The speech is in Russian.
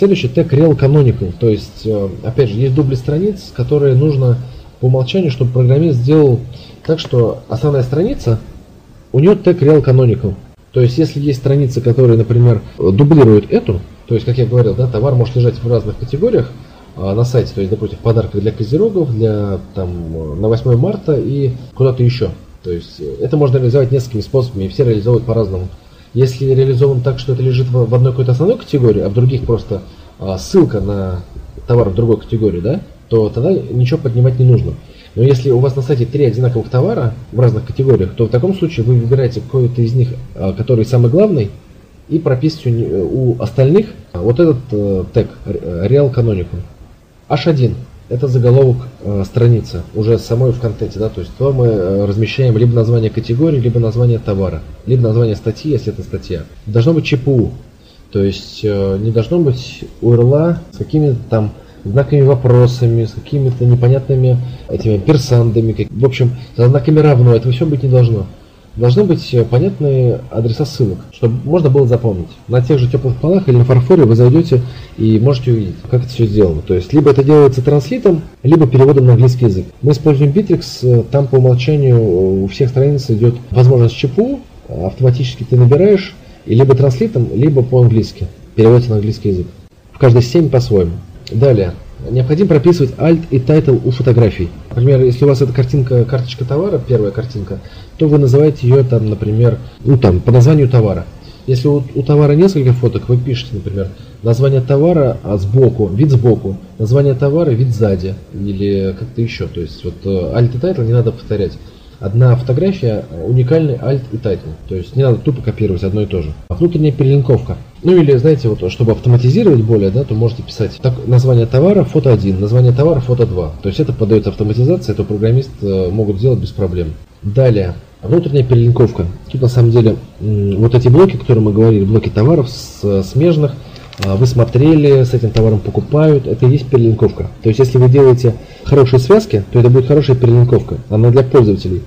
следующий тег rel canonical. То есть, э, опять же, есть дубли страниц, которые нужно по умолчанию, чтобы программист сделал так, что основная страница, у нее тег rel canonical. То есть, если есть страницы, которые, например, дублируют эту, то есть, как я говорил, да, товар может лежать в разных категориях а, на сайте, то есть, допустим, в подарках для козерогов, для там на 8 марта и куда-то еще. То есть, это можно реализовать несколькими способами, и все реализовывают по-разному. Если реализован так, что это лежит в, одной какой-то основной категории, а в других просто а, ссылка на товар в другой категории, да, то тогда ничего поднимать не нужно. Но если у вас на сайте три одинаковых товара в разных категориях, то в таком случае вы выбираете какой-то из них, а, который самый главный, и прописываете у остальных вот этот э, тег Real Canonical. H1 это заголовок э, страницы, уже самой в контенте, да, то есть то мы э, размещаем либо название категории, либо название товара, либо название статьи, если это статья. Должно быть ЧПУ, то есть э, не должно быть URL с какими-то там знаками вопросами, с какими-то непонятными этими персандами, в общем, со знаками равно, этого все быть не должно. Должны быть э, понятные адреса ссылок, чтобы можно было запомнить. На тех же теплых полах или на фарфоре вы зайдете и можете увидеть, как это все сделано. То есть, либо это делается транслитом, либо переводом на английский язык. Мы используем Bittrex, э, там по умолчанию у всех страниц идет возможность ЧПУ, автоматически ты набираешь, и либо транслитом, либо по-английски. Переводится на английский язык. В каждой системе по-своему. Далее. Необходимо прописывать alt и title у фотографий. Например, если у вас эта картинка, карточка товара, первая картинка, то вы называете ее там, например, ну там, по названию товара. Если у, у товара несколько фоток, вы пишете, например, название товара а сбоку, вид сбоку, название товара, вид сзади, или как-то еще. То есть вот э, alt и title не надо повторять одна фотография, уникальный alt и title. То есть не надо тупо копировать одно и то же. Внутренняя перелинковка. Ну или, знаете, вот чтобы автоматизировать более, да, то можете писать так, название товара, фото 1, название товара, фото 2. То есть это подается автоматизация, это программист э, могут сделать без проблем. Далее, внутренняя перелинковка. Тут на самом деле вот эти блоки, которые мы говорили, блоки товаров смежных, а, вы смотрели, с этим товаром покупают, это и есть перелинковка. То есть, если вы делаете хорошие связки, то это будет хорошая перелинковка, она для пользователей.